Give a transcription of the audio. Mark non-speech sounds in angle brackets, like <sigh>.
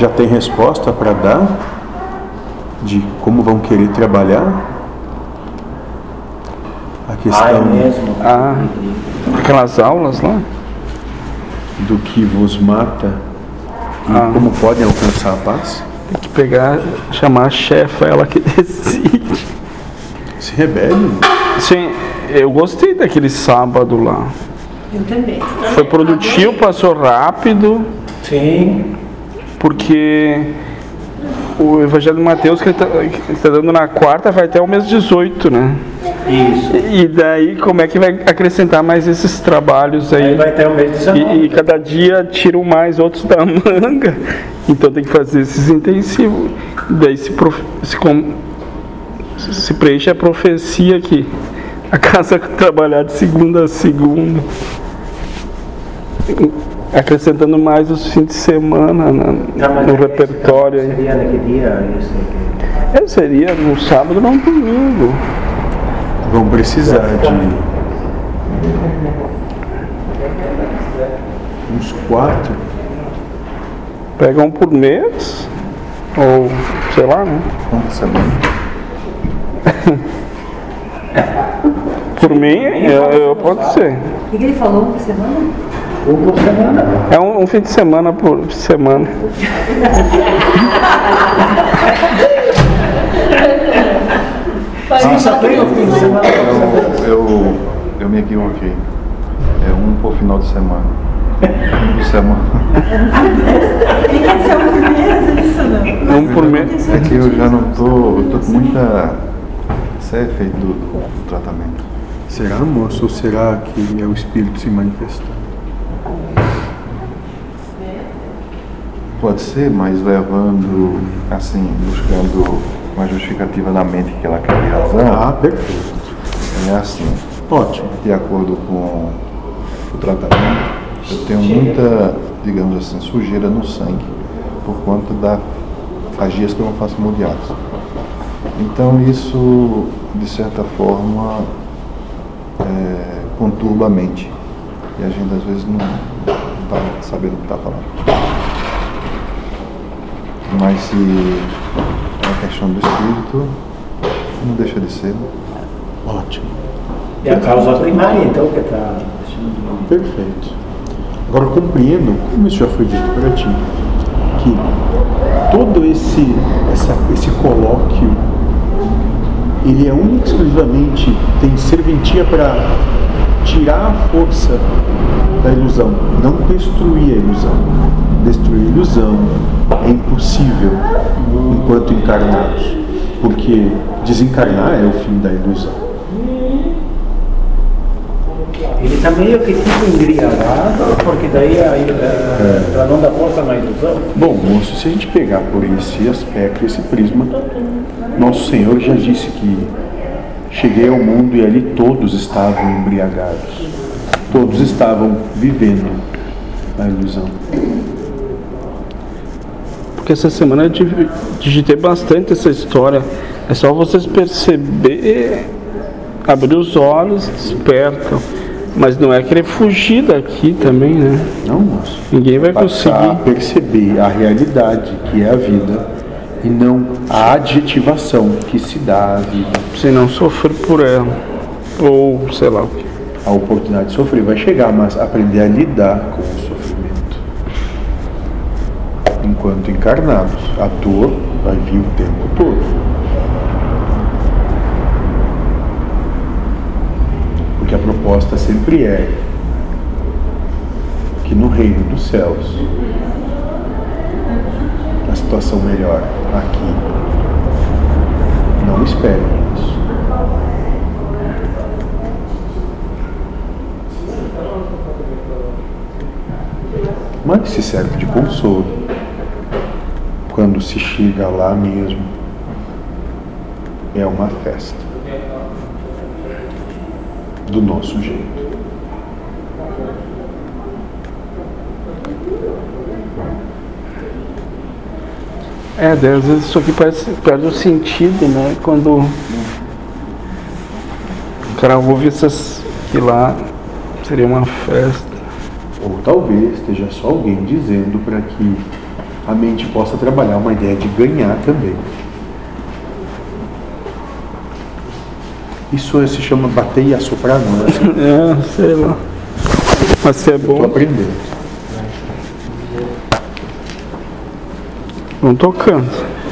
Já tem resposta para dar de como vão querer trabalhar? A Ah, é questão mesmo? Ah, aquelas aulas lá? do que vos mata e Ah. como podem alcançar a paz? Tem que pegar, chamar a chefa, ela que <laughs> decide. Se rebele. Sim, eu gostei daquele sábado lá. Eu também. Foi produtivo, passou rápido, Sim. Porque o Evangelho de Mateus que está dando na quarta vai até o mês 18, né? Isso. E daí como é que vai acrescentar mais esses trabalhos aí? Aí vai ter o mês 19. E, e cada dia tiram mais outros da <laughs> manga. Então tem que fazer esses intensivos. Daí se, prof- se, com- se preenche a profecia que a casa <laughs> trabalhar de segunda a segunda. Acrescentando mais os fins de semana na- Tá, no é- repertório. Seria naquele dia. Eu seria no sábado ou no domingo. Vão precisar de uns quatro. Pega um por mês. Ou sei lá, né? Semanas? Por mim, eu, eu pode ser. O que que ele falou por semana? Um por semana. É um, um fim de semana por semana. Sim, só tem o fim de semana. Eu, eu, eu me equivoquei. É um por final de semana. Um por semana. Ser um por mês, isso não. Um por mês. É que eu já não tô. Eu tô com muita. Isso é efeito do, do tratamento. Será, moço? Ou será que é o Espírito se manifestando? Pode ser, mas levando, assim, buscando uma justificativa na mente que ela quer de razão. Ah, perfeito. É assim. Ótimo. de acordo com o tratamento, eu tenho muita, digamos assim, sujeira no sangue por conta das fagias que eu não faço imediatas. Então isso, de certa forma, é, conturba a mente. E a gente às vezes não está sabendo o que está falando. Mas se é uma questão do espírito, não deixa de ser. Ótimo. É a causa primária, então, que está deixando. Perfeito. Agora eu compreendo, como isso já foi dito para ti, que todo esse, essa, esse colóquio, ele é único e exclusivamente, tem serventia para tirar a força da ilusão, não destruir a ilusão. Destruir a ilusão é impossível enquanto encarnados, porque desencarnar é o fim da ilusão. Ele está meio que tipo embriagado, porque daí para não dar força na ilusão. Bom, moço, se a gente pegar por esse aspecto, esse prisma, nosso Senhor já disse que cheguei ao mundo e ali todos estavam embriagados. Todos estavam vivendo a ilusão. Porque essa semana eu dig- digitei bastante essa história. É só vocês perceber, abrir os olhos, despertam. Mas não é querer fugir daqui também, né? Não, moço. Ninguém vai Passar conseguir. perceber a realidade que é a vida e não a adjetivação que se dá à vida. Se não sofrer por ela. Ou sei lá o que. A oportunidade de sofrer vai chegar, mas aprender a lidar com o sofrimento. Enquanto encarnados, a dor vai vir o tempo todo. Porque a proposta sempre é que no reino dos céus situação melhor aqui. Não esperem isso. mas se serve de consolo quando se chega lá mesmo. É uma festa do nosso jeito. É, daí às vezes isso aqui parece, perde o sentido, né? Quando o cara ouve essas que lá seria uma festa. Ou talvez esteja só alguém dizendo para que a mente possa trabalhar uma ideia de ganhar também. Isso se chama bater e assoprar, não é? <laughs> É, sei lá. Mas se é Estou bom, aprendendo. Vão tocando.